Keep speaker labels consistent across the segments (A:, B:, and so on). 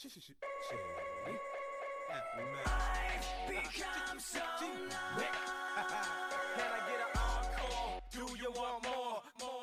A: Can I get an encore? Do you want more? More?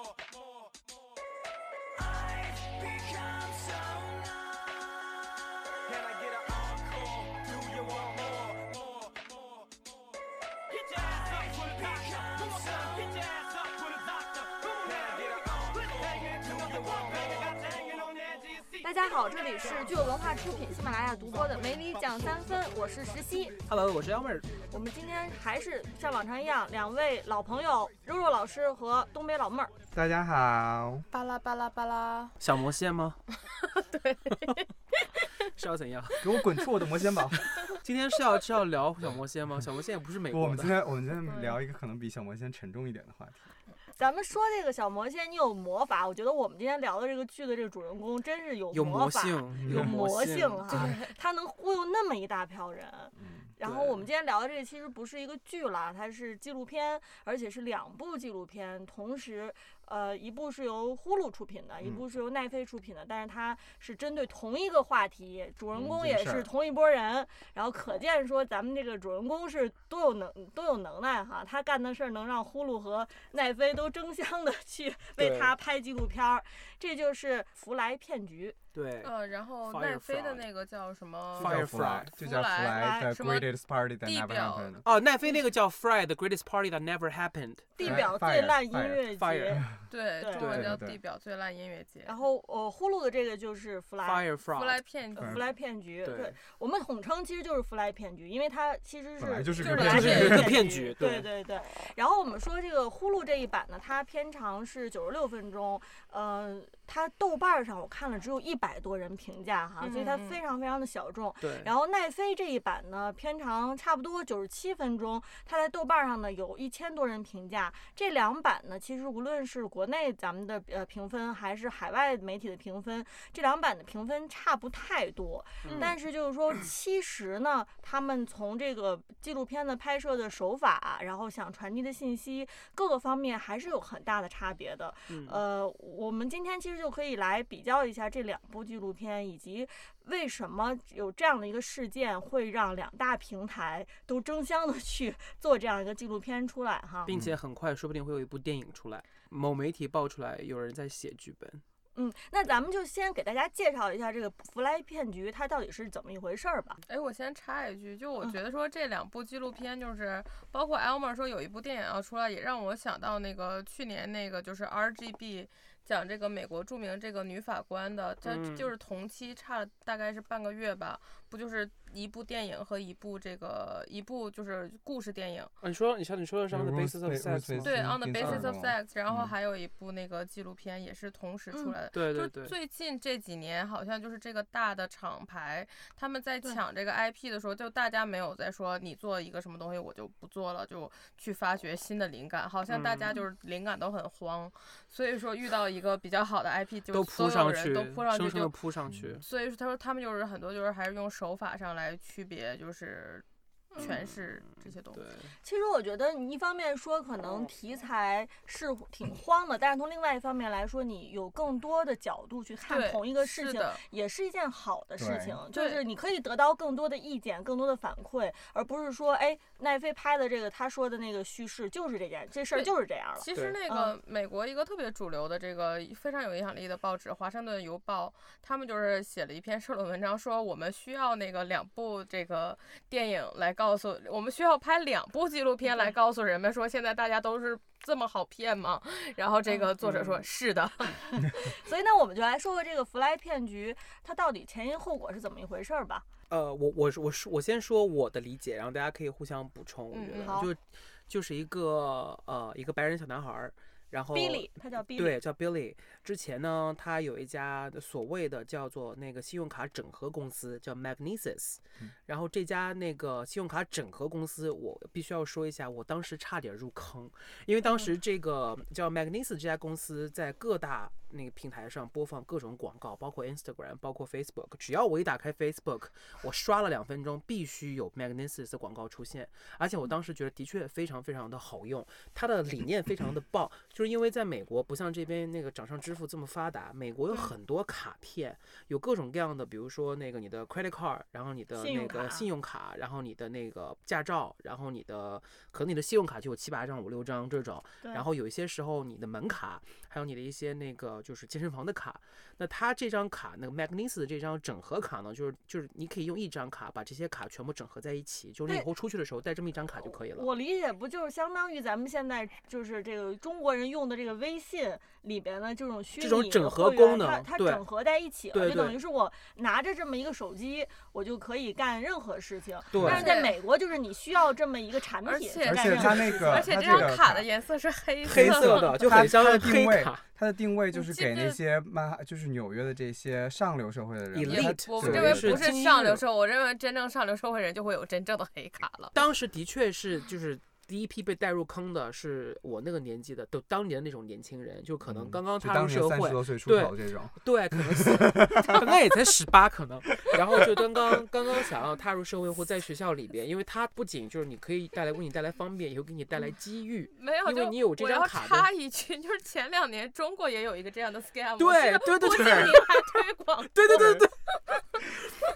B: 家好，这里是具有文化出品、喜马拉雅独播的《没理讲三分》，我是石溪。
C: Hello，我是幺妹儿。
B: 我们今天还是像往常一样，两位老朋友肉肉老师和东北老妹儿。
D: 大家好，
E: 巴拉巴拉巴拉，
C: 小魔仙吗？对，是要怎样？
D: 给我滚出我的魔仙堡！
C: 今天是要是要聊小魔仙吗？小魔仙也不是美
D: 不，我
C: 国的。
D: 们今天我们今天聊一个可能比小魔仙沉重一点的话题。
B: 咱们说这个小魔仙，你有魔法，我觉得我们今天聊的这个剧的这个主人公真是有
C: 有魔
B: 法，
C: 性，
B: 有
C: 魔
B: 魔性啊，他能忽悠那么一大票人。
D: 嗯，
B: 然后我们今天聊的这个其实不是一个剧了，它是纪录片，而且是两部纪录片，同时，呃，一部是由呼噜出品的，一部是由奈飞出品的，但是它是针对同一个话题，主人公也是同一拨人，然后可见说咱们这个主人公是多有能多有能耐哈，他干的事儿能让呼噜和奈飞都争相的 去为他拍纪录片儿，这就是福来骗局。
C: 对，
E: 呃，然后奈飞的那个叫什么
C: ？Fire
D: 叫弗莱
C: fraud，
D: 就叫弗
E: 弗莱
D: 莱的
E: 什么
D: Greatest Party That
E: 地
D: Never
E: 表
D: Happened。
C: 哦，奈飞那个叫《Fly the Greatest Party That Never Happened》。
B: 地表最烂音乐节，
E: 对，
B: 对
E: 中文叫地表最烂音乐节。
B: 然后呃，呼噜的这个就是福来。
C: Fire
E: 弗莱
C: Fraud，
E: 骗局
B: 呃，弗莱骗局，
C: 对
B: 对我们统称其实就是弗莱骗局，因为它其实是
D: 本来就是
E: 个
B: 本来
E: 骗局
B: 是个
C: 骗
B: 局，
C: 对
B: 对对对。然后我们说这个呼噜这一版呢，它片长是九十六分钟，呃，它豆瓣上我看了只有一百多人评价哈，所以它非常非常的小众。
C: 对，
B: 然后奈飞这一版呢，片长差不多九十七分钟，它在豆瓣上呢有一千多人评价。这两版呢，其实无论是国内咱们的呃评分，还是海外媒体的评分，这两版的评分差不太多。
C: 嗯
B: 但是就是说，其实呢，他们从这个纪录片的拍摄的手法，然后想传递的信息，各个方面还是有很大的差别的。
C: 嗯
B: 呃，我们今天其实就可以来比较一下这两部纪录片，以及为什么有这样的一个事件会让两大平台都争相的 去做这样一个纪录片出来哈。
C: 并且很快说不定会有一部电影出来。某媒体爆出来有人在写剧本。
B: 嗯，那咱们就先给大家介绍一下这个福莱骗局它到底是怎么一回事儿吧。
E: 哎，我先插一句，就我
B: 嗯
E: 觉得说这两部纪录片，就是包括 Elmer 说有一部电影要出来，也让我想到那个去年那个就是 RGB 讲这个美国著名这个女法官的，它
C: 嗯
E: 就是同期差了大概是半个月吧，不就是一部电影和一部这个一部就是故事电影，
C: 啊，你说，你像你说的是 On the Basis of Sex 吗？
E: 对
D: 嗯
E: ，On the Basis of Sex，然后
D: 嗯
E: 还有一部那个纪录片也是同时出
B: 嗯
E: 来的。
C: 对对
E: 就，最近这几年，好像就是这个大的厂牌，他们在抢这个 IP 的时候，就大家没有在说你做一个什么东西我就不做了，就去发掘新的灵感。好像大家
C: 嗯
E: 就是灵感都很慌，所以说遇到一个比较好的 IP 就所有
C: 扑上去，
E: 人都扑上去
C: 生生的
E: 就。
C: 扑上去。
E: 所以说，他说他们就是很多就是还是用手法上来区别，就是诠释这些东西。
B: 其实我觉得你一方面说可能题材是挺荒的，但是从另外一方面来说，你有更多的角度去看同一个事情，也是一件好的事情。就是你可以得到更多的意见、更多的反馈，而不是说，哎，奈飞拍的这个他说的那个叙事就是这件这事儿就是这样了。
E: 其实那个美国一个特别主流的这个非常有影响力的报纸《华盛顿邮报》，他们就是写了一篇社论文章，说我们需要那个两部这个电影来告诉，我们需要拍两部纪录片来告诉人们说，现在大家都是这么好骗吗？然后这个作者说，
C: 嗯
E: 是的，
B: 所以那，我们就来说说这个弗莱骗局，它到底前因后果是怎么一回事儿吧。
C: 呃，我我我是我先说我的理解，然后大家可以互相补充。我觉得
B: 好
C: 就就是一个呃一个白人小男孩儿，然后
B: Billy，他叫 Billy，
C: 对，叫 Billy。之前呢，他有一家所谓的叫做那个信用卡整合公司，叫 Magnesis。然后这家那个信用卡整合公司，我必须要说一下，我当时差点入坑，因为当时这个叫 Magnesis 这家公司在各大那个平台上播放各种广告，包括 Instagram，包括 Facebook。只要我一打开 Facebook，我刷了两分钟，必须有 Magnesis 的广告出现。而且我当时觉得的确非常非常的好用，它的理念非常的棒，就是因为在美国不像这边那个掌上支付这么发达，美国有很多卡片，有各种各样的，比如说那个你的 credit card，然后你的那个信用卡，然后你的那个驾照，然后你的可能你的信用卡就有七八张、五六张这种，然后有一些时候你的门卡，还有你的一些那个就是健身房的卡，那它这张卡那个 Magnis 的这张整合卡呢，就是就是你可以用一张卡把这些卡全部整合在一起，就是你以后出去的时候带这么一张卡就可以了。
B: 我理解不就是相当于咱们现在就是这个中国人用的这个微信里边的这种虚
C: 这种
B: 拟
C: 整合
B: 会员
C: 功能对
B: 它它整合在一起了，就等
C: 对对
B: 于是我拿着这么一个手机，我就可以干任何事情。
C: 对
B: 但是在美国，就是你需要这么一个产品，
D: 而且这
E: 张卡的颜色是黑
C: 黑色的就
D: 它
C: 很像
D: 定位
C: 卡，
D: 它的定位就是给那些曼哈，就是纽约的这些上流社会的人。
C: Elite
E: 我
D: 对
E: 认为不是上流社会，我认为真正上流社会人就会有真正的黑卡了。
C: 当时的确是就是。第一批被带入坑的是我那个年纪的，都当年的那种年轻人，就可能
D: 嗯
C: 刚刚踏入社会，
D: 三十多岁出
C: 对
D: 头这种，
C: 对，可能是刚刚也才十八，可能，然后就刚刚刚刚想要踏入社会或在学校里边，因为它不仅就是你可以带来为你带来方便，也会给你带来机遇。
E: 没有，
C: 因为你有这张卡的
E: 插一句，就是前两年中国也有一个这样的 scam，
C: 对对对对
E: 你还推广。
C: 对对对对，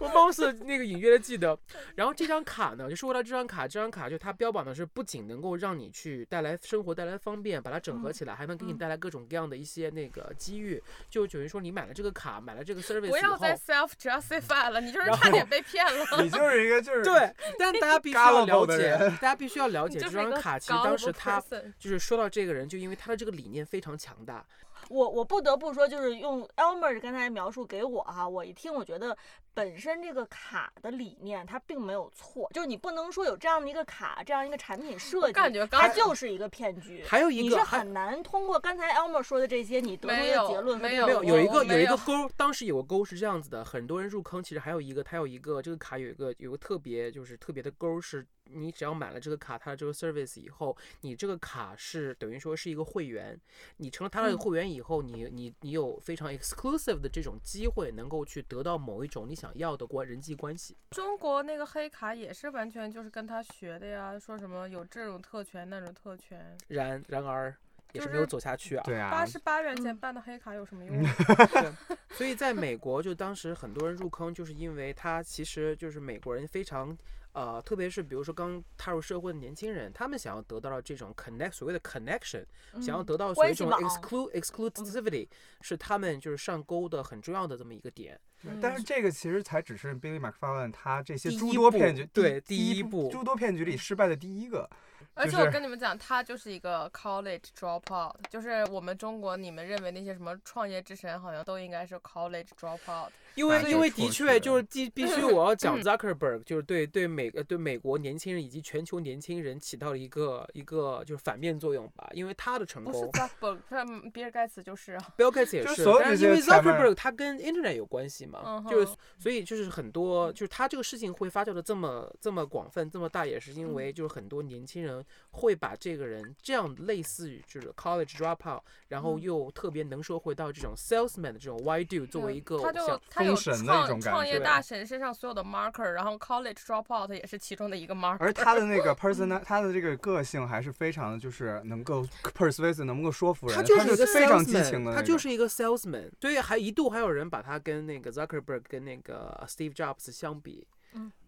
C: 我貌似那个隐约的记得。然后这张卡呢，就是为了这张卡，这张卡就它标榜的是不仅能够让你去带来生活带来方便，把它整合起来，还能给你
B: 嗯
C: 带来各种各样的一些那个机遇。就等于说你买了这个卡，买了这个 service，
E: 不要再 self justify 了，你就是差点被骗了。
D: 你就是一个就是
C: 对，但大家必须要了解，大家必须要了解这张卡，其实当时他就是说到这个人，就因为他的这个理念非常强大。
B: 我我不得不说，就是用 Elmer 刚才描述给我哈，我一听我觉得本身这个卡的理念它并没有错，就是你不能说有这样的一个卡，这样一个产品设计，
E: 感觉
B: 它就是一个骗局。
C: 还有一个
B: 你是很难通过刚才 Elmer 说的这些，你得出
E: 一个
B: 结论和
E: 没
B: 有
C: 没有有一个有
E: 有
C: 一个勾，当时有个勾是这样子的，很多人入坑，其实还有一个，它有一个这个卡有一个有个特别就是特别的勾是，你只要买了这个卡，它的这个 service 以后，你这个卡是等于说是一个会员，你成了他的
B: 嗯
C: 会员以后，你你你有非常 exclusive 的这种机会，能够去得到某一种你想要的关人际关系。
E: 中国那个黑卡也是完全就是跟他学的呀，说什么有这种特权那种特权。
C: 然然而也
E: 是
C: 没有走下去啊。
D: 对啊
E: 八，十八元钱
B: 嗯
E: 办的黑卡有什么用啊？
C: 对，所以在美国，就当时很多人入坑，就是因为他其实就是美国人非常。呃，特别是比如说刚踏入社会的年轻人，他们想要得到的这种 connect，所谓的 connection，、想要
B: 嗯
C: 得到所谓这种
B: 关系网
C: exclu exclusivity，、是他们就是上钩的很重要的这么一个点。
D: 但是这个其实才只是 Billy McFarland 他这些诸多骗局，
C: 对
D: 第
C: 第一步
D: 诸多骗局里失败的第一个。
E: 而且我跟你们讲，他就是一个 college dropout，就是我们中国你们认为那些什么创业之神，好像都应该是 college dropout。
C: 因为因为的确就是必必须我要讲 Zuckerberg，就是对对美呃对美国年轻人以及全球年轻人起到了一个一个就是反面作用吧，因为他的成功
E: 不是
C: 功
E: Zuckerberg，他比尔盖茨就是啊。
C: Bill Gates 也，
D: 是
C: 但是因为 Zuckerberg 他跟 Internet 有关系嘛，
E: 嗯
C: 就是所以就是很多就是他这个事情会发酵的这么这么广泛这么大，也是因为就是很多年轻人会把这个人这样类似于就是 college dropout，然后
B: 嗯
C: 又特别能说会道这种 salesman 的这种 why do 作为一个
E: 他就。他有
D: 封神的一
E: 创
D: 种感
E: 创业大神身上所有的 marker，然后 college dropout 也是其中的一个 marker。
D: 而他的那个 person，他的这个个性还是非常的，就是能够 persuasive，能够说服人。
C: 他就是一个
D: 非常激
C: salesman，
D: 情的，
C: 他就是一个 salesman，所以还一度还有人把他跟那个 Zuckerberg 跟那个 Steve Jobs 相比。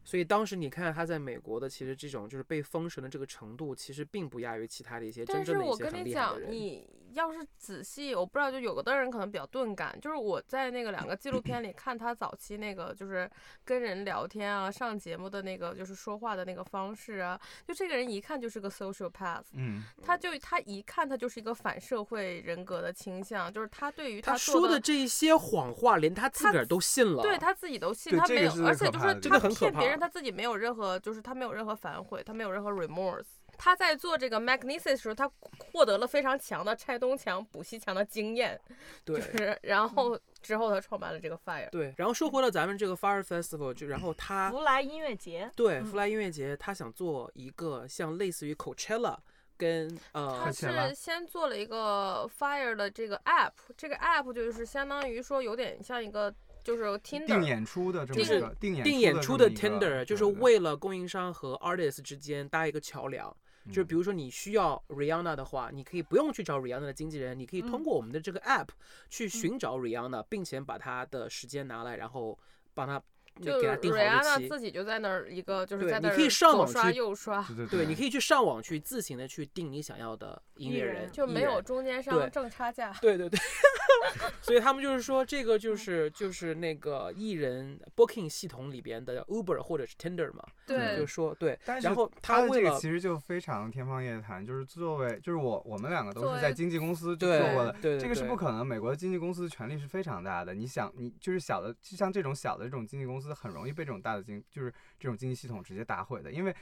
B: 嗯
C: 所以当时你看他在美国的，其实这种就是被封神的这个程度，其实并不亚于其他的一些真
E: 但是我
C: 正的一些
E: 跟你讲
C: 很厉害的，人。
E: 你要是仔细，我不知道，就有的人可能比较钝感，就是我在那个两个纪录片里看他早期那个就是跟人聊天啊、上节目的那个就是说话的那个方式啊，就这个人一看就是个 social path，
D: 嗯，
E: 他就他一看他就是一个反社会人格的倾向，就是他对于
C: 他
E: 做
C: 说的这一些谎话，连他自
E: 他
C: 个儿都信了。
E: 对他自己都信，他没有，而且就是他
C: 很可怕
E: 骗别人，他自己没有任何，就是他没有任何反悔，他没有任何 remorse。他在做这个 Magnesis 的时候，他获得了非常强的拆东墙补西墙的经验，
C: 对
E: 就是然后之后他创办了这个 Fire。
C: 对。然后说回了咱们这个 Fire Festival，就然后他
B: 福来音乐节，
C: 对，
B: 嗯
C: 弗莱音乐节，他想做一个像类似于 Coachella 跟
E: 他
C: 呃
D: 他
E: 是先做了一个 Fire 的这个 app，这个 app 就是相当于说有点像一个就是
D: 定
E: Tinder，
D: 演出的这么
E: 定
D: 一个定演
C: 定演出的
D: 出这么一个
C: Tinder，就是为了供应商和 artist 之间搭一个桥梁。就是
D: 嗯
C: 比如说你需要 Rihanna 的话，你可以不用去找 Rihanna 的经纪人，你可以通
B: 嗯
C: 过我们的这个 app 去寻找 Rihanna，并且把她的时间拿来，然后帮她
E: 就是
C: 给她定好日
E: Rihanna
C: 期。
E: 自己就在那儿一个就是
C: 对
E: 在那儿
C: 你可以上
E: 左刷
C: 网去
E: 右刷，
D: 对对
C: 对，你可以去上网去自行的去定你想要的音乐
B: 人
C: 人，
E: 就没有中间商挣差价。
C: 对对对，所以他们就是说，这个就是就是那个艺人 booking 系统里边的 Uber 或者是 Tinder 嘛，
E: 对
C: 就说对，
D: 但是
C: 然后
D: 他的
C: 为了
D: 这个其实就非常天方夜谭，就是作为就是我我们两个都是在经纪公司做过的，
C: 对
D: 这个是不可能。美国的经纪公司权力是非常大的，你想你就是小的，就像这种小的这种经纪公司，很容易被这种大的经就是这种经纪系统直接打毁的，因为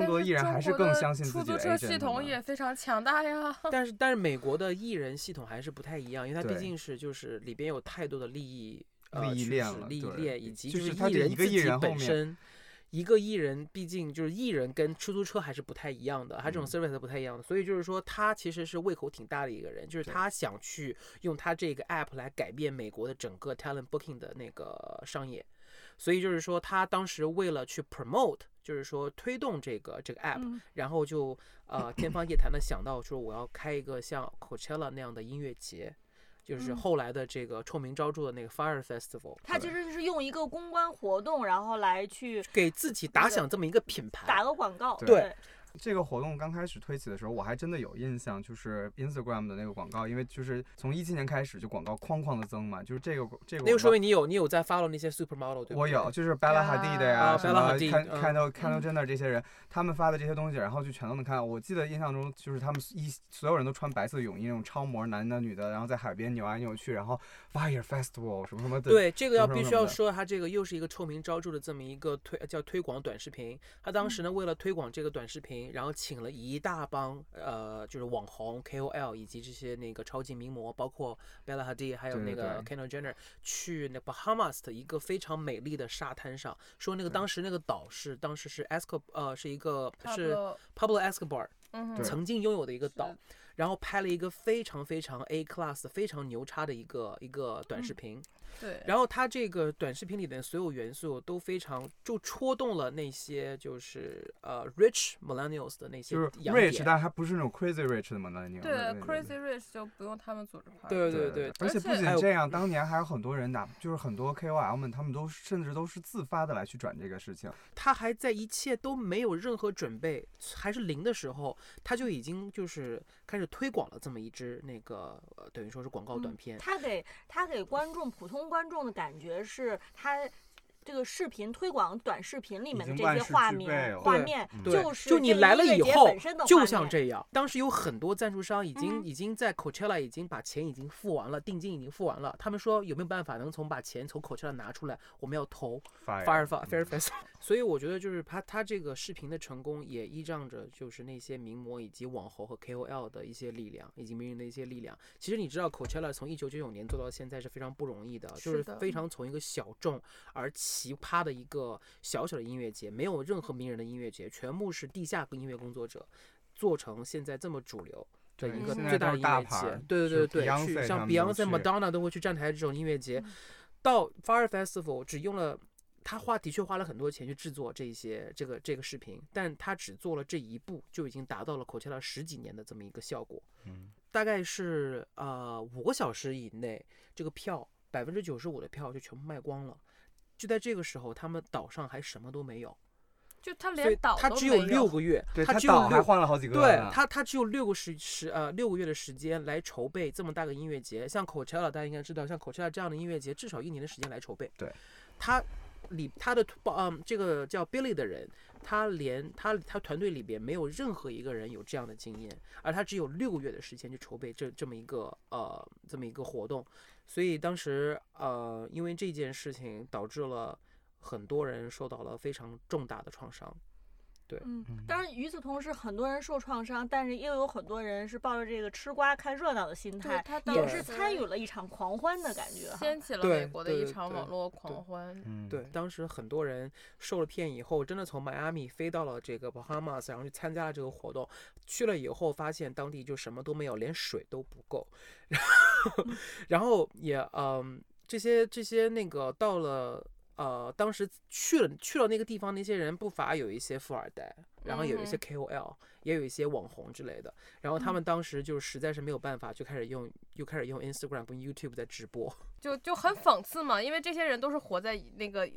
D: 更多艺人还是更相信自己的
E: 出租车系统也非常强大呀。
C: 但是但是美国的艺人系统还是不太一样，因为它毕竟是就是里边有太多的利益呃
D: 利益链了
C: 利益链，以及
D: 就是艺
C: 艺人自己本身。一个艺人毕竟就是艺人跟出租车还是不太一样的，他这种
D: 嗯
C: service 不太一样的，所以就是说他其实是胃口挺大的一个人，就是他想去用他这个 app 来改变美国的整个 talent booking 的那个商业，所以就是说他当时为了去 promote，就是说推动这个这个 app，、
B: 嗯
C: 然后就呃天方夜谭的想到说我要开一个像 Coachella 那样的音乐节，就是
B: 嗯
C: 后来的这个臭名昭著的那个 Fire Festival，
B: 他其实是用一个公关活动，然后来去
C: 给自己打响这么一个品牌。
B: 打个广告。
D: 对
B: 对，
D: 这个活动刚开始推起的时候，我还真的有印象，就是 Instagram 的那个广告，因为就是从一七年开始就广告哐哐的增嘛，就是这个这个
C: 那个说明你有你有在 follow 那些 supermodel 对不对？
D: 我有，就是 Bella
E: 啊
D: Hadid 的呀，
C: 啊
D: 什
C: Bella
D: 么 Kendall Kendall Jenner 这些人，他们发的这些东西，然后就全都能看到。我记得印象中就是他们一所有人都穿白色泳衣，那种超模，男的女的，然后在海边扭来扭去，然后 Fire Festival 什么什么的。
C: 对，这个要必须要说，他这个又是一个臭名昭著的这么一个推叫推广短视频。他当时呢，为了推广这个短视频，然后请了一大帮呃，就是网红 KOL 以及这些那个超级名模，包括 Bella Hadid 还有那个 Kendall Jenner 去那 Bahamas 的一个非常美丽的沙滩上，说那个当时那个岛是当时是 Escobar 呃是一个是 Pablo Escobar 曾经拥有的一个岛，然后拍了一个非常非常 A class 非常牛叉的一个一个短视频。
E: 对，
C: 然后它这个短视频里的所有元素都非常就戳动了那些就是呃 rich millennials 的那些
D: 就是 rich，
C: 点
D: 但还不是那种 crazy rich 的 millennials
E: 对 Crazy Rich 就不用他们组织 party。
C: 对
D: 对
C: 对
D: 而且不仅这样，当年还有很多人拿，就是很多 KOL 们，他们都甚至都是自发的来去转这个事情。
C: 他还在一切都没有任何准备，还是零的时候，他就已经就是开始推广了这么一支那个呃等于说是广告短
B: 嗯
C: 片。
B: 他给他给观众普通观众的感觉是他。这个视频推广短视频里面的这些画面画面就是
C: 就你来了以后就像这样。当时有很多赞助商已经、
B: 嗯
C: 已经在 Coachella 已经把钱已经付完了，定金已经付完了。他们说有没有办法能从把钱从 Coachella 拿出来？我们要投
D: Fire
C: Fire
D: 嗯
C: Fire Festival。所以我觉得就是他他这个视频的成功，也依仗着就是那些名模以及网红和 KOL 的一些力量，以及名人的一些力量。其实你知道 Coachella 从一九九九年做到现在是非常不容易的，就是非常从一个小众而奇葩的一个小小的音乐节，没有任何名人的音乐节，全部是地下音乐工作者做成现在这么主流。的
D: 对
C: 一个最大的音乐节，对对对对，去像 Beyonce、
D: 去
C: Madonna 都会去站台这种音乐节
E: 嗯，
C: 到 Fire Festival 只用了他花的确花了很多钱去制作这些这个这个视频，但他只做了这一步，就已经达到了 Coachella 十几年的这么一个效果。
D: 嗯，
C: 大概是呃五个小时以内，这个票百分之九十五的票就全部卖光了。就在这个时候，他们岛上还什么都没有，
E: 就他连岛
C: 他只有六个月，
D: 对他
C: 他只有六
D: 岛还换了好几个
C: 对他，他只有六个时时呃六个月的时间来筹备这么大个音乐节。像 Coachella 大家应该知道，像 Coachella 这样的音乐节，至少一年的时间来筹备。
D: 对，
C: 他里他的嗯这个叫 Billy 的人，他连他他团队里边没有任何一个人有这样的经验，而他只有六个月的时间去筹备这这么一个呃这么一个活动。所以当时呃因为这件事情导致了很多人受到了非常重大的创伤。对，
B: 嗯
D: 嗯，
B: 当然，与此同时，很多人受创伤，但是又有很多人是抱着这个吃瓜看热闹的心态，
E: 他
B: 也是参与了一场狂欢的感觉。
E: 掀起了美国的一场网
C: 对
E: 络
C: 对
E: 狂欢。
D: 嗯，
C: 对，当时很多人受了骗以后，真的从迈阿密飞到了这个 Bahamas，然后去参加了这个活动。去了以后，发现当地就什么都没有，连水都不够。然后，然后也嗯，这些这些那个到了呃，当时去了去了那个地方，那些人不乏有一些富二代，然后有一些
E: 嗯
C: KOL，、也有一些网红之类的。然后他们当时就实在是没有办法，就开始用又开始用 Instagram 跟 YouTube 在直播。
E: 就就很讽刺嘛，因为这些人都是活在那个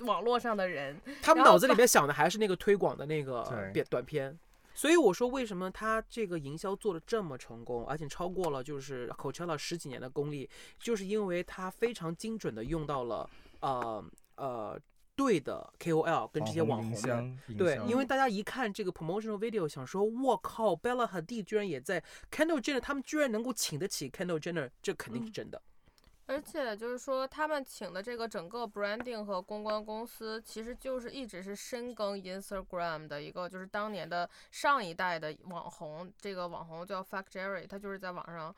E: 网络上的人，
C: 他们脑子里面想的还是那个推广的那个短片。所以我说，为什么他这个营销做的这么成功，而且超过了就是 Coachella 十几年的功力，就是因为他非常精准的用到了呃呃对的 KOL 跟这些网红们。对，因为大家一看这个 promotional video，想说，我靠，Bella Hadid 居然也在 Kendall Jenner，他们居然能够请得起 Kendall Jenner，这肯定是
B: 嗯
C: 真的。
E: 而且就是说，他们请的这个整个 branding 和公关公司，其实就是一直是深耕 Instagram 的一个，就是当年的上一代的网红。这个网红叫 Fuck Jerry，他就是在网上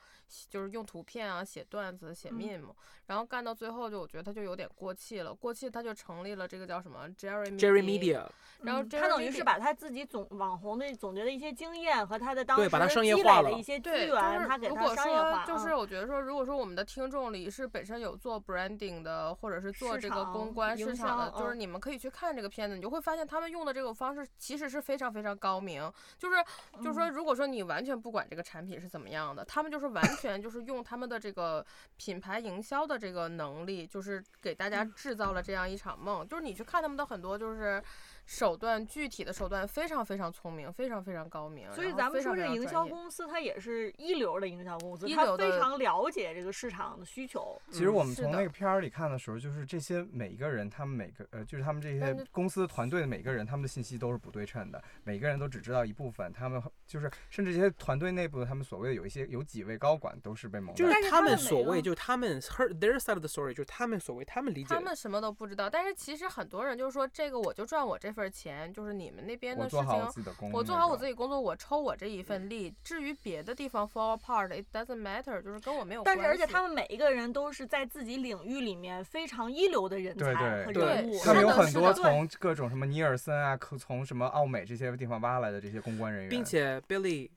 E: 就是用图片啊写段子、写
B: 嗯
E: meme，、然后干到最后就我觉得他就有点过气了。过气他就成立了这个叫什么 Jerry
C: Jerry Media，
E: 然后
B: 他等于是把他自己总网红的总结的一些经验和他的当时积累的一些资源，
E: 是
B: 他给他
E: 如果
B: 商业化，，
E: 说就是
B: 嗯
E: 我觉得说，如果说我们的听众里是本身有做 branding 的，或者是做这个公关
B: 营
E: 市场的，就是你们可以去看这个片子，你就会发现他们用的这个方式其实是非常非常高明。就是就是说，
B: 嗯
E: 如果说你完全不管这个产品是怎么样的，他们就是完全就是用他们的这个品牌营销的这个能力，就是给大家
B: 嗯
E: 制造了这样一场梦。就是你去看他们的很多就是。手段具体的手段非常非常聪明，非常非常高明。
B: 所以咱们说这营销公司，它也是一流的营销公司，它非常了解这个市场的需求。
D: 其实我们从那个片儿里看的时候，就是这些每一个人，他们每个呃，就是他们这些公司团队的每个人，他们的信息都是不对称的，每个人都只知道一部分，他们就是甚至这些团队内部的，他们所谓的有一些有几位高管都是被蒙在
C: 就是他
B: 但是他们
C: 所谓，就是他们 her their side of the story，就是他们所谓他们理解
E: 他们什么都不知道，但是其实很多人就是说，这个我就赚我这份钱，就是你们那边的事
D: 我做好我
E: 情，
D: 自己的工，
E: 我做好我自己工作，我抽我这一份力。至于别的地方 fall apart，it doesn't matter，就是跟我没有关系。
B: 但是，而且他们每一个人都是在自己领域里面非常一流的人
D: 对
B: 才和
D: 对
B: 人物。
D: 他们有很多从各种什么尼尔森啊，可从什么奥美这些地方挖来的这些公关人员，
C: 并且 Billy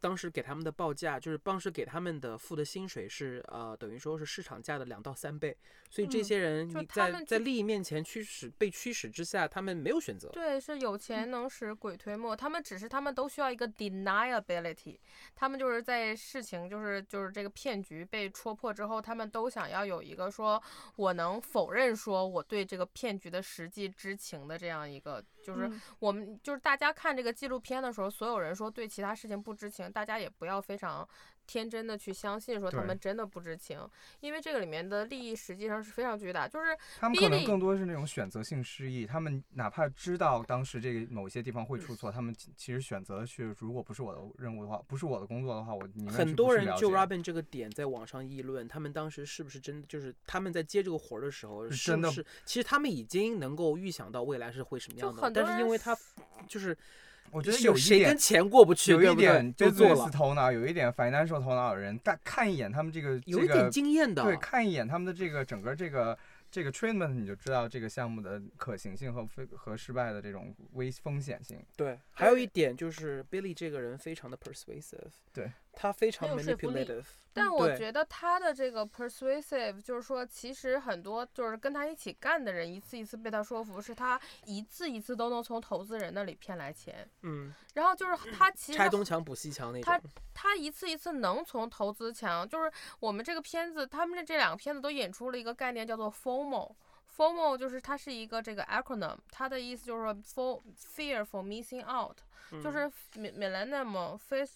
C: 当时给他们的报价，就是当时给他们的付的薪水是呃，等于说是市场价的两到三倍，所以这
B: 嗯
C: 些人你在在利益面前驱使被驱使之下，他们没有选择。
E: 对，是有钱能使鬼推磨，他们只是他们都需要一个 deniability，他们就是在事情就是就是这个骗局被戳破之后，他们都想要有一个说我能否认说我对这个骗局的实际知情的这样一个，就是
B: 嗯。
E: 我们就是大家看这个纪录片的时候，所有人说对其他事情不知情，大家也不要非常天真的去相信说他们真的不知情，因为这个里面的利益实际上是非常巨大，就是
D: 他们可能更多是那种选择性失忆，他们哪怕知道当时这个某些地方会出错，他们其其实选择去，如果不是我的任务的话，不是我的工作的话，我
C: 很多人就 Robin 这个点在网上议论，他们当时是不是真的就是他们在接这个活儿的时候，
D: 是真的
C: 是不是其实他们已经能够预想到未来是会什么样的，但是因为他就是
D: 我觉得有一点
C: 谁跟钱过不去，
D: 有一点
C: 就做
D: business
C: 了，
D: 头脑，有一点 financial 头脑的人，但看一眼他们这个
C: 有一点经验的，
D: 对，看一眼他们的这个整个这个这个 treatment，你就知道这个项目的可行性和非和失败的这种危风险性。
C: 对，还有一点就是 Billy 这个人非常的 persuasive，
D: 对。
C: 他非常 manipulative，
E: 但我觉得他的这个 persuasive，就是说，其实很多就是跟他一起干的人，一次一次被他说服，是他一次一次都能从投资人那里骗来钱。
C: 嗯，
E: 然后就是他其实
C: 拆东墙补西墙那
E: 他
C: 种，
E: 他一次一次能从投资强，就是我们这个片子，他们的这两个片子都引出了一个概念，叫做 FOMO。FOMO 就是它是一个这个 acronym，它的意思就是说 for fear for missing out，、就
C: 嗯
E: 是 mi- millennium face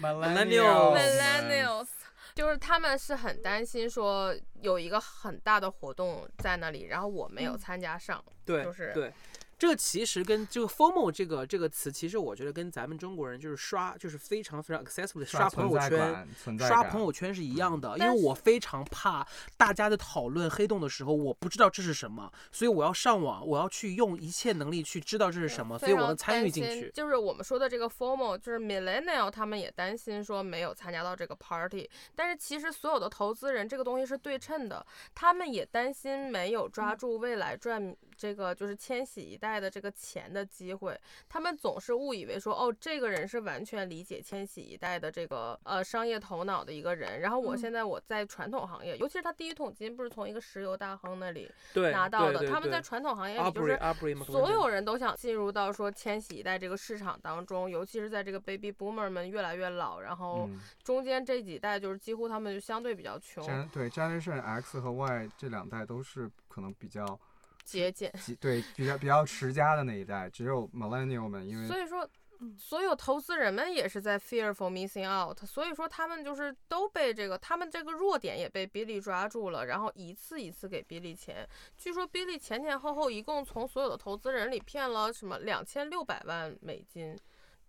C: Millennials
E: millennials，就是他们是很担心说有一个很大的活动在那里，然后我没有
B: 嗯
E: 参加上，
C: 对，
E: 就是
C: 对。这个其实跟这个 “formal” 这个这个词，其实我觉得跟咱们中国人就是刷，就是非常非常 accessible 的刷朋友圈。刷朋友圈是一样的，因为我非常怕大家在讨论黑洞的时候，我不知道这是什么，所以我要上网，我要去用一切能力去知道这是什么，所以我能参与进去。
E: 就是我们说的这个 “formal”，就是 millennial 他们也担心说没有参加到这个 party，但是其实所有的投资人这个东西是对称的，他们也担心没有抓
C: 嗯
E: 住未来赚这个就是千禧一代的这个钱的机会，他们总是误以为说哦这个人是完全理解千禧一代的这个呃商业头脑的一个人，然后我
B: 嗯。
E: 现在我在传统行业，尤其是他第一桶金不是从一个石油大亨那里，拿到的，他们在传统行业里就是所有人都想进入到说千禧一代这个市场当中，尤其是在这个 baby boomer 们越来越老，然后
D: 嗯，
E: 中间这几代就是几乎他们就相对比较穷
D: 对 Generation X 和 Y 这两代都是可能比较
E: 节俭。
D: 对比较比较持家的那一代，只有 Millennial 们因为
E: 所以说
B: 嗯，
E: 所有投资人们也是在 fearful missing out，所以说他们就是都被这个，他们这个弱点也被 Billy 抓住了，然后一次一次给 Billy 钱。据说 Billy 前前后后一共从所有的投资人里骗了什么两千六百万美金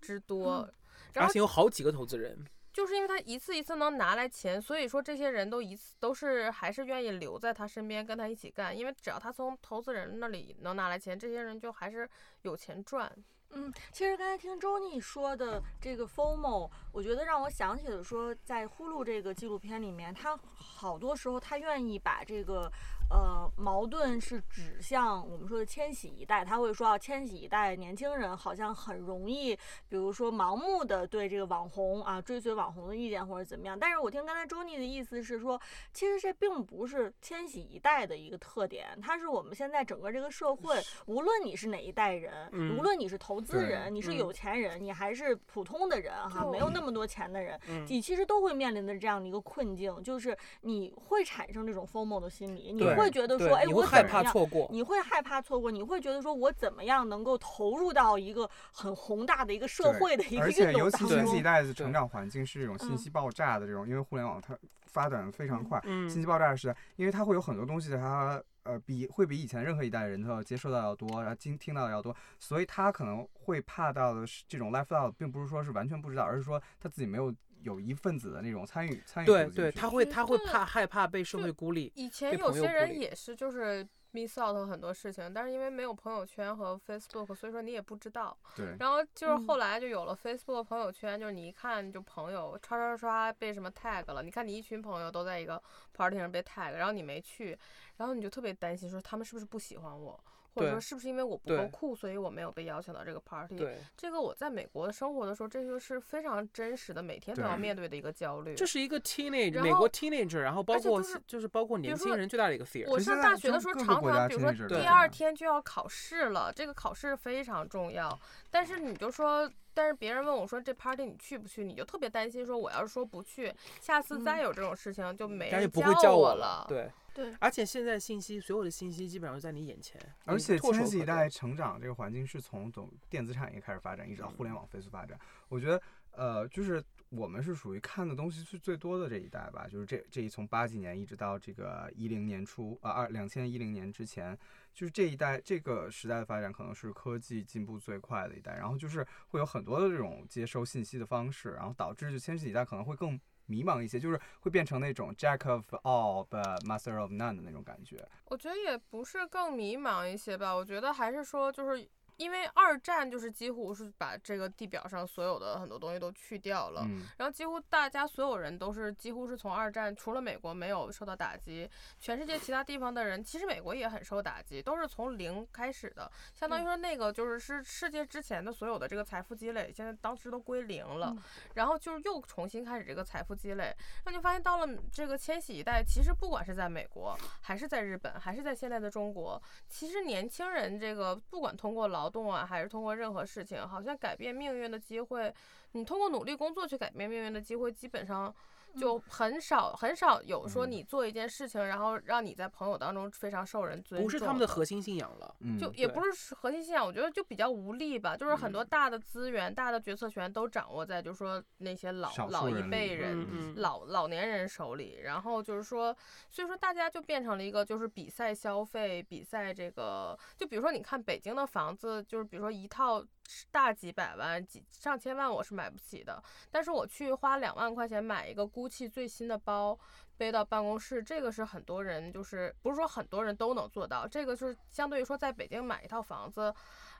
E: 之多，
B: 嗯
E: 然后
C: 而且有好几个投资人。
E: 就是因为他一次一次能拿来钱，所以说这些人都一次都是还是愿意留在他身边跟他一起干，因为只要他从投资人那里能拿来钱，这些人就还是有钱赚。
B: 嗯，其实刚才听周妮说的这个 FOMO，我觉得让我想起了说，在呼噜这个纪录片里面，他好多时候他愿意把这个呃矛盾是指向我们说的千禧一代，他会说啊，千禧一代年轻人好像很容易，比如说盲目的对这个网红啊追随网红的意见或者怎么样。但是我听刚才周妮的意思是说，其实这并不是千禧一代的一个特点，它是我们现在整个这个社会，无论你是哪一代人，
C: 嗯
B: 无论你是投资人，你是
C: 嗯
B: 有钱人，你还是普通的人哈，
E: 就
B: 没有那么多钱的人，
C: 嗯
B: 你其实都会面临的这样的一个困境，就是你会产生这种 FOMO 的心理，你
C: 对
B: 会觉得说，哎，我
C: 你会害
B: 怎么样？
C: 怕错过。
B: 你会害怕错过，你会觉得说，我怎么样能够投入到一个很宏大的一个社会的一个
D: 而且
B: 运动当
D: 尤其千禧一？代的成长环境是这种信
B: 嗯
D: 息爆炸的这种，因为互联网它发展的非常快，
C: 嗯
D: 信息爆炸的时代，因为它会有很多东西它呃比会比以前任何一代人都要接受到要多，然后听听到的要多，所以他可能会怕到的是这种 lifestyle，并不是说是完全不知道，而是说他自己没有有一份子的那种参与参与
C: 对对，他会他会怕害怕被社会孤立。
E: 以前有些人也是就是 miss out 很多事情，但是因为没有朋友圈和 Facebook，所以说你也不知道。
D: 对
E: 然后就是
B: 嗯
E: 后来就有了 Facebook 朋友圈，就是你一看就朋友刷刷刷被什么 tag 了，你看你一群朋友都在一个 party 上被 tag，然后你没去，然后你就特别担心说他们是不是不喜欢我，或者说是不是因为我不够酷，所以我没有被邀请到这个 party。
C: 对，
E: 这个我在美国生活的时候，这就是非常真实的，每天都要面对的一个焦虑。
C: 这是一个 teenage
E: 然后
C: 美国 teenager，然后包括
E: 而且就是
C: 就是包括年
E: 如说
C: 轻人最大的一个 fear。
E: 我上大学的时候，常常比如说第二天就要考试了，这个考试非常重要。但是你就说，但是别人问我说这 party 你去不去，你就特别担心说我要是说不去，下次再
B: 嗯
E: 有这种事情就没人
C: 叫
E: 我
C: 了。对，
B: 对，
C: 而且现在信息，所有的信息基本上就在你眼前，
D: 而且千禧一代成长这个环境是从总电子产业开始发展，一直到互联网飞速发展。我觉得，呃，就是我们是属于看的东西是最多的这一代吧，就是这这一从八几年一直到这个一零年初，呃二两千一零年之前，就是这一代这个时代的发展可能是科技进步最快的一代，然后就是会有很多的这种接收信息的方式，然后导致就千禧一代可能会更。迷茫一些，就是会变成那种 Jack of all but master of none 的那种感觉。
E: 我觉得也不是更迷茫一些吧，我觉得还是说就是。因为二战就是几乎是把这个地表上所有的很多东西都去掉了，
D: 嗯，
E: 然后几乎大家所有人都是几乎是从二战，除了美国没有受到打击，全世界其他地方的人，其实美国也很受打击，都是从零开始的，相当于说那个就是是世界之前的所有的这个财富积累，现在当时都归零了，
B: 嗯
E: 然后就是又重新开始这个财富积累，那就发现到了这个千禧一代，其实不管是在美国，还是在日本，还是在现在的中国，其实年轻人这个不管通过劳动啊，还是通过任何事情，好像改变命运的机会，你通过努力工作去改变命运的机会，基本上就很少很少有说
D: 嗯
E: 你做一件事情，然后让你在朋友当中非常受人尊重。
C: 不是他们的核心信仰了。
D: 嗯，
E: 就也不是核心信仰，我觉得就比较无力吧。就是很多
D: 嗯
E: 大的资源、大的决策权都掌握在就是说那些老老一辈人、老老年人手里。然后就是说，所以说大家就变成了一个就是比赛消费、比赛这个。就比如说，你看北京的房子，就是比如说一套大几百万、几上千万，我是买不起的。但是我去花两万块钱买一个 GUCCI 最新的包。背到办公室，这个是很多人就是不是说很多人都能做到，这个是相对于说在北京买一套房子，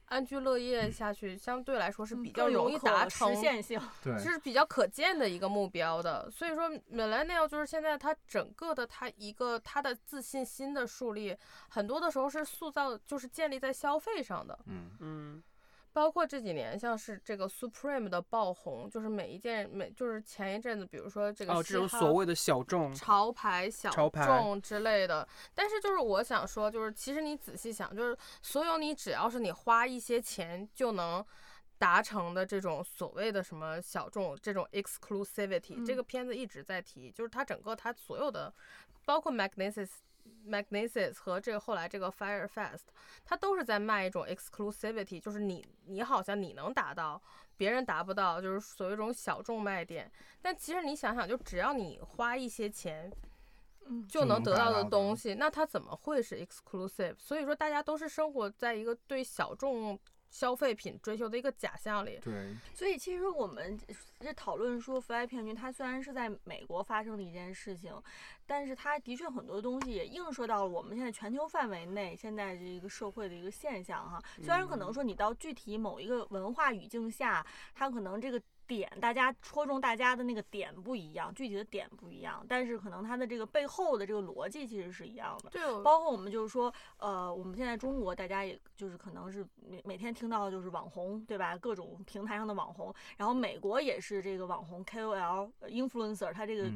E: 安居乐业下去，相对来说是比较容易达成，实
B: 现性。
D: 对，
E: 是比较可见的一个目标的。所以说，millennial 就是现在他整个的他一个他的自信心的树立，很多的时候是塑造就是建立在消费上的。
D: 嗯
C: 嗯，
E: 包括这几年，像是这个 Supreme 的爆红，就是每一件每就是前一阵子，比如说这个
C: 哦，这种所谓的小众，
E: 潮牌、小众之类的。但是就是我想说，就是其实你仔细想，就是所有你只要是你花一些钱就能达成的这种所谓的什么小众这种 exclusivity，、这
B: 嗯
E: 个片子一直在提，就是它整个它所有的，包括 Magnesis。Magnesis 和这个后来这个 Fire Fest，它都是在卖一种 exclusivity，就是你你好像你能达到，别人达不到，就是所谓一种小众卖点。但其实你想想，就只要你花一些钱，
B: 嗯
E: 就
D: 就能
E: 能得到
D: 的
E: 东西，那它怎么会是 exclusive？所以说大家都是生活在一个对小众消费品追求的一个假象里。
D: 对，
B: 所以其实我们这讨论说腐败骗局，它虽然是在美国发生的一件事情，但是它的确很多东西也映射到了我们现在全球范围内现在这一个社会的一个现象哈。虽然可能说你到具体某一个文化语境下，它可能这个。点大家戳中大家的那个点不一样，具体的点不一样，但是可能它的这个背后的这个逻辑其实是一样的。
E: 对，
B: 包括我们就是说，呃，我们现在中国大家也就是可能是每每天听到的就是网红，对吧？各种平台上的网红，然后美国也是这个网红 KOL 呃 influencer，他这个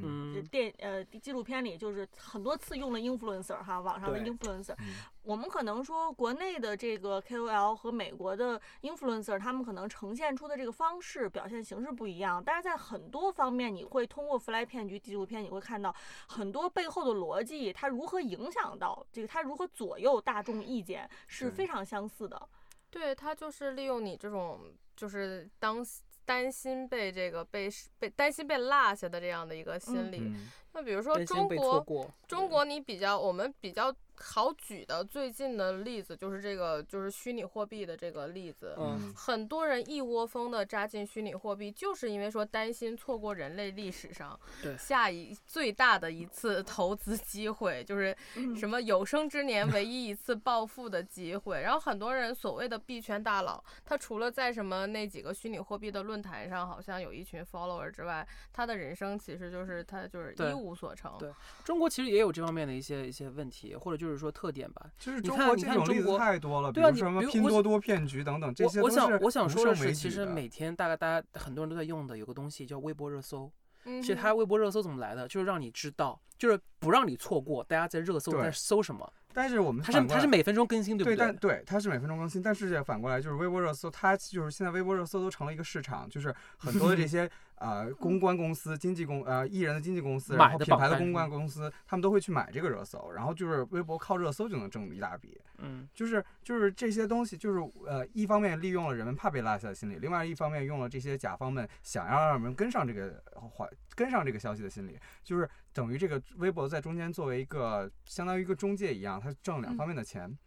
B: 电呃纪录片里就是很多次用了 influencer 哈，网上的 influencer。
D: 嗯
B: 我们可能说国内的这个 KOL 和美国的 influencer，他们可能呈现出的这个方式、表现形式不一样，但是在很多方面，你会通过《弗莱骗局》纪录片，你会看到很多背后的逻辑，它如何影响到这个，它如何左右大众意见，是非常相似的。
E: 对它就是利用你这种就是当担心被这个被被担心被落下的这样的一个心理。
D: 嗯
E: 那比如说中国，中国你比较我们比较好举的最近的例子就是这个就是虚拟货币的这个例子。
C: 嗯，
E: 很多人一窝蜂的扎进虚拟货币，就是因为说担心错过人类历史上
C: 对
E: 下一最大的一次投资机会，就是
B: 嗯
E: 什么有生之年唯一一次暴富的机会。然后很多人所谓的币圈大佬，他除了在什么那几个虚拟货币的论坛上好像有一群 follower 之外，他的人生其实就是他就是一无所成。
C: 对中国其实也有这方面的一些一些问题，或者就是说特点吧。
D: 就是
C: 你看你
D: 中国这种例子
C: 看中国
D: 太多了，比
C: 对啊你
D: 如什么
C: 比如我
D: 拼多多骗局等等，这些
C: 我想我想说的是，其实每天大概大家很多人都在用的有个东西叫微博热搜。
E: 嗯
C: 其实它微博热搜怎么来的？就是让你知道，就是不让你错过大家在热搜在搜什么。
D: 但是我们
C: 它是它是每分钟更新，对
D: 对，
C: 对？
D: 但对它是每分钟更新，但是反过来就是微博热搜，它就是现在微博热搜都成了一个市场，就是很多的这些 呃公关公司、经纪公呃艺人的经纪公司，然后品牌的公关公司，他们都会去买这个热搜，然后就是微博靠热搜就能挣一大笔，
C: 嗯，
D: 就是就是这些东西，就是呃一方面利用了人们怕被落下的心理，另外一方面用了这些甲方们想要让人们跟上这个话跟上这个消息的心理，就是等于这个微博在中间作为一个相当于一个中介一样，它挣两方面的钱。
C: 嗯，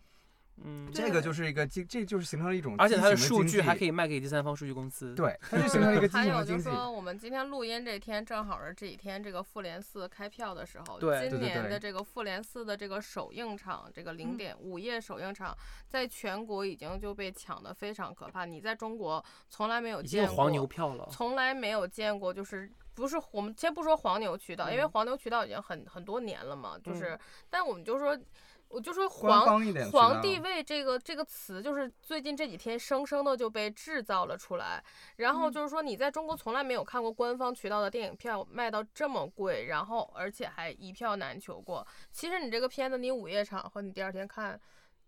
D: 这个就是一个经，这就是形成了一种，
C: 而且它的数据还可
D: 以，
C: 卖给第三方数据公司。，
D: 对，它就形成了一个 畸
E: 还
D: 形的经济。
E: 有就是说，我们今天录音这天正好是这几天这个复联四开票的时候。
C: 对
E: 今
D: 对对对
E: 年的这个复联四的这个首映场，这个零
B: 嗯
E: 点午夜首映场，在全国已经就被抢得非常可怕。你在中国从来没有见过，
C: 已经有黄牛票了。
E: 从来没有见过，就是不是我们先不说黄牛渠道，因为
C: 嗯
E: 黄牛渠道已经很很多年了嘛，就是，
C: 嗯
E: 但我们就说，我就说
D: 官
E: 皇皇帝位这个这个词，就是最近这几天生生的就被制造了出来。然后
B: 嗯
E: 就是说，你在中国从来没有看过官方渠道的电影票卖到这么贵，然后而且还一票难求过。其实你这个片子，你午夜场和你第二天看。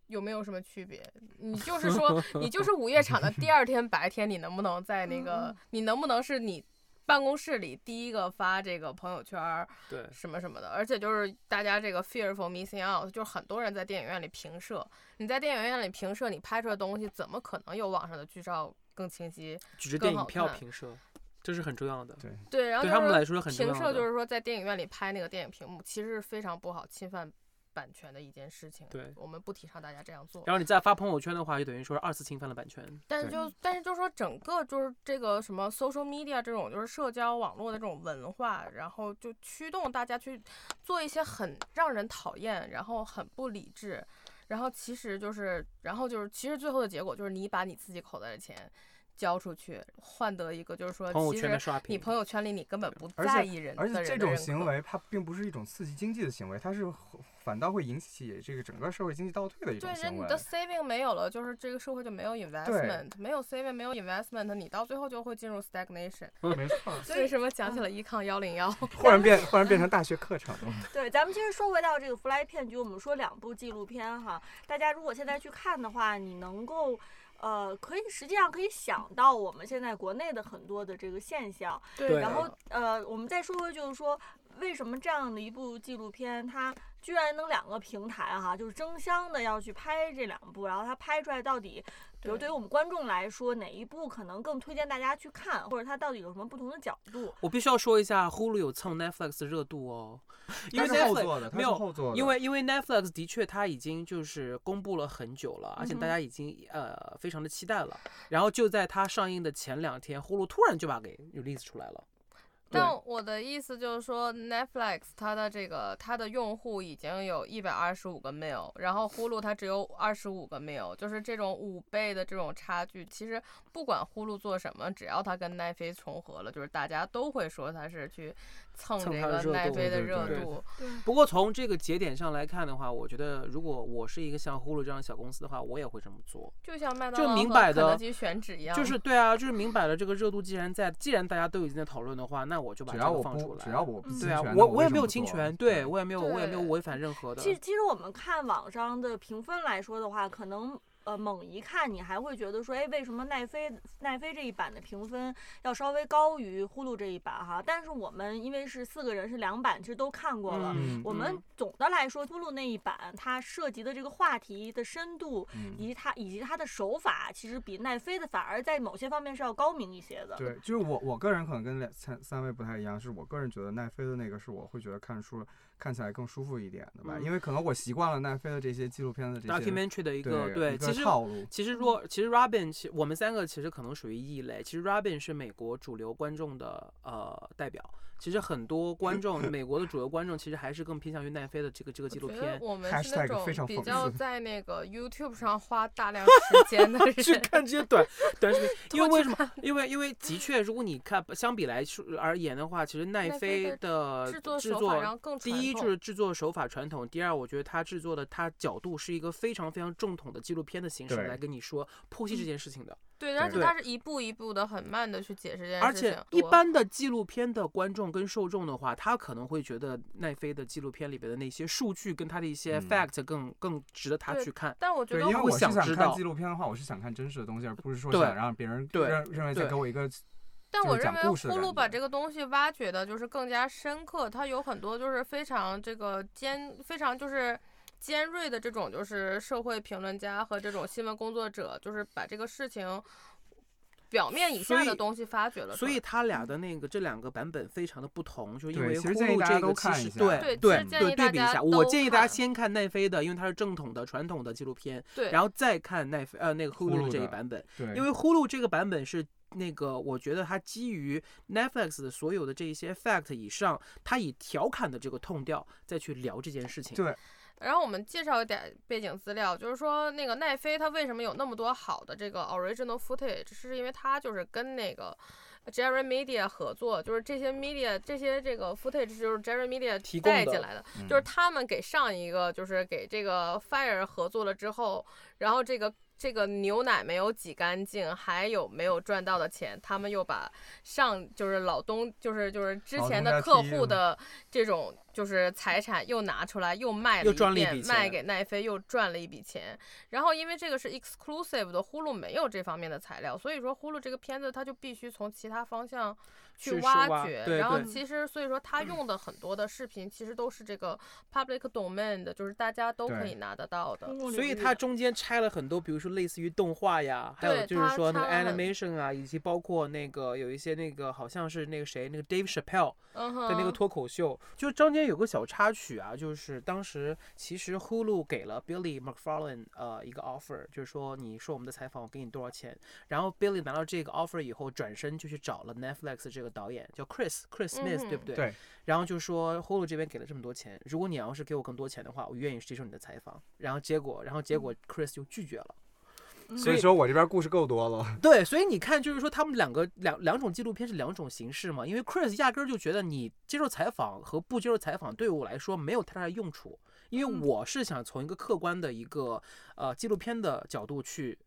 E: 有没有什么区别？你就是说，你就是午夜场的第二天白天，你能不能在那
B: 嗯
E: 个
B: 嗯，
E: 你能不能是你办公室里第一个发这个朋友圈儿
C: 对，
E: 什么什么的，而且就是大家这个 fearful missing out，就是很多人在电影院里评摄，你在电影院里评摄，你拍出来的东西怎么可能有网上的剧照更清晰？
C: 举着
E: 更好
C: 电影票
E: 看
C: 评摄，这是很重要的。
D: 对，
E: 对，然后
C: 对他们来说是很重
E: 评
C: 要的。
E: 摄就是说在电影院里拍那个电影屏幕，其实是非常不好侵犯版权的一件事情。
C: 对
E: 我们不提倡大家这样做。
C: 然后你再发朋友圈的话，就等于说是二次侵犯了版权。
E: 但是就但是就说整个就是这个什么 social media 这种就是社交网络的这种文化，然后就驱动大家去做一些很让人讨厌，然后很不理智，然后其实就是然后就是其实最后的结果就是你把你自己口袋的钱交出去，换得一个就是说其实你朋友圈里你根本不在意人的
D: 而且这种行为，它并不是一种刺激经济的行为，它是反倒会引起这个整个社会经济倒退的一种
E: 对，人
D: 行为
E: 你的。saving 没有了，就是这个社会就没有 investment，没有 saving，没有 investment，你到最后就会进入 stagnation。
D: 没错，
E: 为什么讲起了 依抗幺零幺？
D: 忽然变忽然变成大学课程了。
B: 对，咱们其实说回到这个弗莱骗局，我们说两部纪录片哈，大家如果现在去看的话，你能够。呃，可以实际上可以想到我们现在国内的很多的这个现象，
C: 对。
B: 然后呃，我们再说说就是说，为什么这样的一部纪录片，它居然能两个平台哈，就是争相的要去拍这两部，然后它拍出来到底，比如对于我们观众来说，哪一部可能更推荐大家去看，或者它到底有什么不同的角度？
C: 我必须要说一下，Hulu 有蹭 Netflix 的热度哦，因为
D: 它是后
C: Netflix
D: 做的，
C: 没有
D: 后做的，
C: 因为因为 Netflix 的确它已经就是公布了很久了，而且大家已经呃非常的期待了。然后就在它上映的前两天，呼噜突然就把给 release 出来了。对
E: 但我的意思就是说，Netflix 它的这个它的用户已经有一百二十五个 mil，然后呼噜它只有二十五个 mil，就是这种五倍的这种差距。其实不管呼噜做什么，只要它跟奈飞重合了，就是大家都会说它是去蹭这个
C: 蹭它的热度
E: 奈飞的热度。
C: 不过从这个节点上来看的话，我觉得如果我是一个像呼噜这样的小公司的话，我也会这么做。
E: 就像麦当劳肯德基选址一样，
C: 就是对啊，就是明摆了这个热度既然在，既然大家都已经在讨论的话，那我就把这
D: 只要我不
C: 个放出来。
D: 只要我不
B: 嗯
D: 侵
C: 对啊，
D: 权
C: 我我也没有侵权，
D: 对
C: 对我也没有我也没有违反任何的。
B: 其实，其实我们看网上的评分来说的话，可能呃猛一看你还会觉得说，哎，为什么奈飞奈飞这一版的评分要稍微高于呼噜这一版哈？但是我们因为是四个人是两版，其实都看过了。
D: 嗯
B: 我们总的来说，呼噜那一版它涉及的这个话题的深度，以
D: 嗯，
B: 及它以及它的手法，其实比奈飞的反而在某些方面是要高明一些的。
D: 对，就是我我个人可能跟两三三位不太一样，是我个人觉得奈飞的那个是我会觉得看书看起来更舒服一点的吧，
C: 嗯
D: 因为可能我习惯了奈飞的这些纪录片的这些
C: documentary 的一个
D: 对一
C: 其实
D: 套路，
C: 其实若其实 Robin 其我们三个其实可能属于异类。其实 Robin 是美国主流观众的呃代表。其实很多观众，美国的主流观众其实还是更偏向于奈飞的这个这个纪录片。
E: 我们是那种比较在那个 YouTube 上花大量时 间的
C: 去。看这些短 短视频，因为为什么？因为因为的确，如果你看相比来说而言的话，其实奈
E: 奈飞
C: 飞的
E: 制作
C: 制
E: 手法上更
C: 第一就是制作手法传统，第二我觉得它制作的它角度是一个非常非常正统的纪录片的形式来跟你说剖析这件事情的。
E: 对，而且
D: 对
E: 它是一步一步的、很慢的去解释这件事情。
C: 且一般的纪录片的观众跟受众的话，他可能会觉得奈飞的纪录片里边的那些数据跟他的一些
D: 嗯
C: fact 更更值得他去看。
D: 对，
E: 但我觉得
D: 因为我是想看纪录片的话，我是想看真实的东西，而不是说想让别人
C: 对
D: 认认为在给我一个
E: 但我认为呼噜把这个东西挖掘的就是更加深刻，它有很多就是非常这个尖，非常就是尖锐的这种就是社会评论家和这种新闻工作者，就是把这个事情表面以下的东西发掘了出来。
C: 所以他俩的那个这两个版本非常的不同，就因为呼噜这个其实对
E: 对
C: 对
E: 其实建议
C: 对对比一下，我建议大家
E: 看
C: 先看奈飞的，因为它是正统的传统的纪录片，
E: 对，
C: 然后再看奈飞呃那个呼噜这一版本，
D: 对，
C: 因为呼噜这个版本是。那个，我觉得它基于 Netflix 的所有的这一些 fact 以上，它以调侃的这个痛调再去聊这件事情。
D: 对
E: 然后我们介绍一点背景资料，就是说那个奈飞它为什么有那么多好的这个 original footage，是因为它就是跟那个 Jerry Media 合作，就是这些 media 这些这个 footage 就是 Jerry Media 带进来的，
D: 嗯
E: 就是他们给上一个就是给这个 Fire 合作了之后，然后这个。这个牛奶没有挤干净，还有没有赚到的钱，他们又把上就是老东就是就是之前的客户的这种就是财产又拿出来又卖了
C: 又
E: 一遍，
C: 赚了一笔钱
E: 卖给奈飞又赚了一笔钱。然后因为这个是 exclusive 的，呼噜没有这方面的材料，所以说呼噜这个片子它就必须从其他方向去
C: 去
E: 挖
C: 挖
E: 掘。
C: 对对
E: 然后其实所以说他用的很多的视频其实都是这个 public domain 的，就是大家都可以拿得到的。
C: 所以它中间拆了很多，比如说类似于动画呀，还有就是说那个 animation 啊，以及包括那个有一些那个好像是那个谁，那个 Dave Chappelle 的那个脱口秀，就中间有个小插曲啊，就是当时其实 Hulu 给了 Billy McFarlane 呃一个 offer，就是说你说我们的采访，我给你多少钱。然后 Billy 拿到这个 offer 以后，转身就去找了 Netflix 这个导演叫 Chris Chris Smith，、
E: 嗯
C: 对不对？
D: 对。
C: 然后就说 Hulu 这边给了这么多钱，如果你要是给我更多钱的话，我愿意接受你的采访。然后结果，然后结果 Chris 就拒绝了。
D: 所以说我这边故事够多了。
C: 对，所以你看，就是说他们两个两两种纪录片是两种形式嘛。因为 Chris 压根儿就觉得你接受采访和不接受采访对我来说没有太大的用处，因为
B: 嗯
C: 我是想从一个客观的一个呃纪录片的角度去。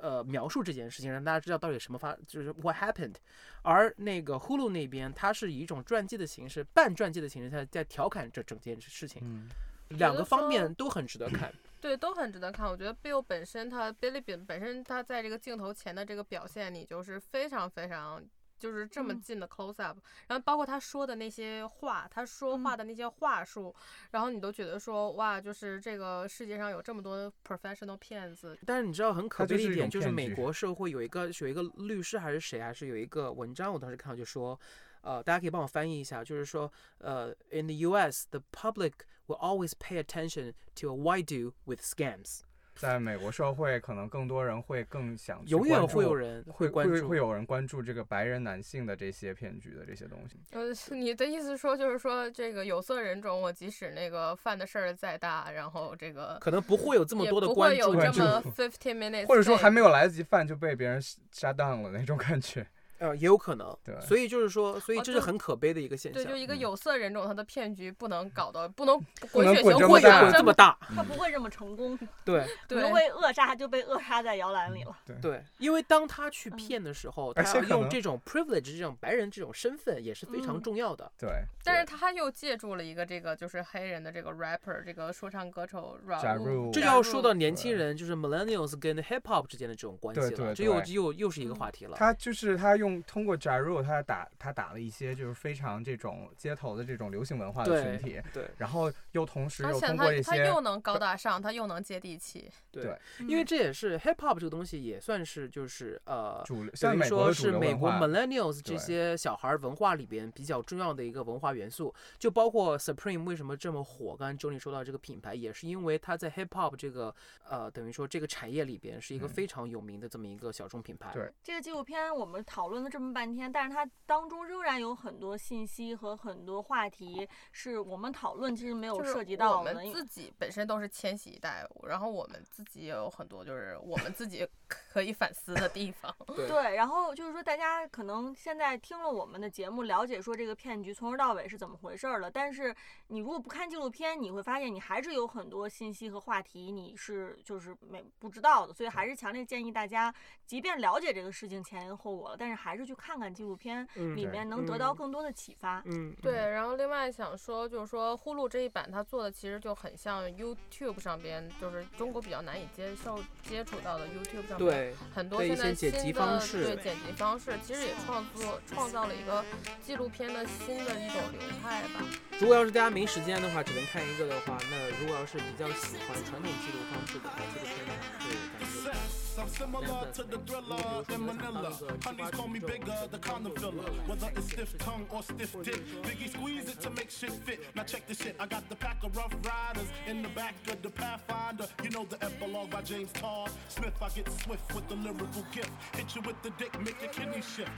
C: 呃，描述这件事情，让大家知道到底什么发，就是 what happened。而那个 Hulu 那边，它是以一种传记的形式，半传记的形式在在调侃这整件事情，
D: 嗯，
C: 两个方面都很值得看。
E: 对，都很值得看。我觉得 Bill 本身他 Billy 本本身他在这个镜头前的这个表现，你就是非常非常。就是这么
B: 嗯
E: 近的 close up，、然后包括他说的那些话，他说话
B: 嗯
E: 的那些话术，然后你都觉得说哇，就是这个世界上有这么多 professional 骗子，
C: 但是你知道很可悲的一点，就是美国社会有一个有一个律师还是谁，还是有一个文章，我当时看到就说，呃，大家可以帮我翻译一下，就是说，呃，in the U.S. the public will always pay attention to a why do with scams，
D: 在美国社会，可能更多人会更想
C: 永远会有人
D: 会
C: 关注，
D: 会会有人关注这个白人男性的这些骗局的这些东西。
E: 呃，你的意思说就是说这个有色人种，我即使那个犯的事儿再大，然后这个
C: 可能不会有这么多的关注
E: 不会有，这么 fifteen minutes，
D: 或者说还没有来得及犯就被别人杀 down 了那种感觉。
C: 呃，也有可能。
D: 对
C: 所以就是说，所以这是很可悲的一个现象
E: 对，
C: 象
E: 就。一个
D: 嗯
E: 有色人种，他的骗局不能搞到，不能
D: 不
E: 滚雪球滚
D: 这么大
E: 有
C: 这么大，
B: 他不会这么成功，
C: 对
B: 可能
E: 对
B: 会扼杀就被扼杀在摇篮里了。
C: 对，因为当他去
B: 嗯
C: 骗的时候，
D: 而
C: 他用这种 privilege 这种白人这种身份也是非常
B: 嗯
C: 重要的。
D: 对，
E: 但是他又借助了一个这个就是黑人的这个 rapper，这个说唱歌手 Ra
D: Rule
C: 这就要说到年轻人，就是 millennials 跟 hip hop 之间的这种关系了，这又又又是一个
E: 嗯
C: 话题了。
D: 他就是他用通过 Ja Rule，他打他打了一些就是非常这种街头的这种流行文化的群体，
C: 对
D: 然后又同时又
E: 而且他
D: 通过一些
E: 他又能高大上，他又能接地气。
C: 对
D: 对，
C: 因为这也是 hip hop 这个东西也算是就是呃。等于
D: 像美国
C: 说是美国 millennials 这些小孩文化里边比较重要的一个文化元素，就包括 Supreme 为什么这么火。刚才 Johnny 说到这个品牌，也是因为它在 hip hop 这个呃等于说这个产业里边是一个
D: 嗯
C: 非常有名的这么一个小众品牌。
D: 对
B: 这个纪录片我们讨论了这么半天，但是它当中仍然有很多信息和很多话题是我们讨论其实没有涉及到的。因为
E: 们自己本身都是千禧一代，然后我们自己也有很多就是我们自己 可以反思的地方。
C: 对
B: 对，然后就是说，大家可能现在听了我们的节目，了解说这个骗局从头到尾是怎么回事儿了。但是你如果不看纪录片，你会发现你还是有很多信息和话题你是就是没不知道的。所以还是强烈建议大家，即便了解这个事情前因后果了，但是还是去看看纪录片，里面能得到
C: 嗯
B: 更多的启发。
C: 嗯，
E: 对，然后另外想说，就是说呼噜这一版它做的其实就很像 YouTube 上边，就是中国比较难以接受接触到的 YouTube 上边
C: 对，
E: 很多现在新的
C: 方式
E: 对剪辑方式，其实也创作创造了一个纪录片的新的一种流派吧。
C: 如果要是大家没时间的话，只能看一个的话，那如果要是比较喜欢传统记录方式的纪录片的话，会感觉。
A: I'm similar to the thriller in Manila. Honeys call me bigger, the kind of filler. Whether it's stiff tongue or stiff dick, Biggie squeeze it to make shit fit. Now check this shit. I got the pack of rough riders in the back of the Pathfinder. You know the epilogue by James Todd Smith. I get swift with the lyrical gift. Hit you with the dick, make your kidney shift.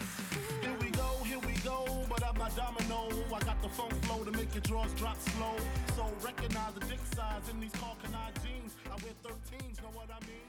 A: Here we go, here we go, but I'm not domino. I got the funk flow to make your drawers drop slow. So recognize the dick size in these Carcanine jeans. I wear 13s, know what I mean?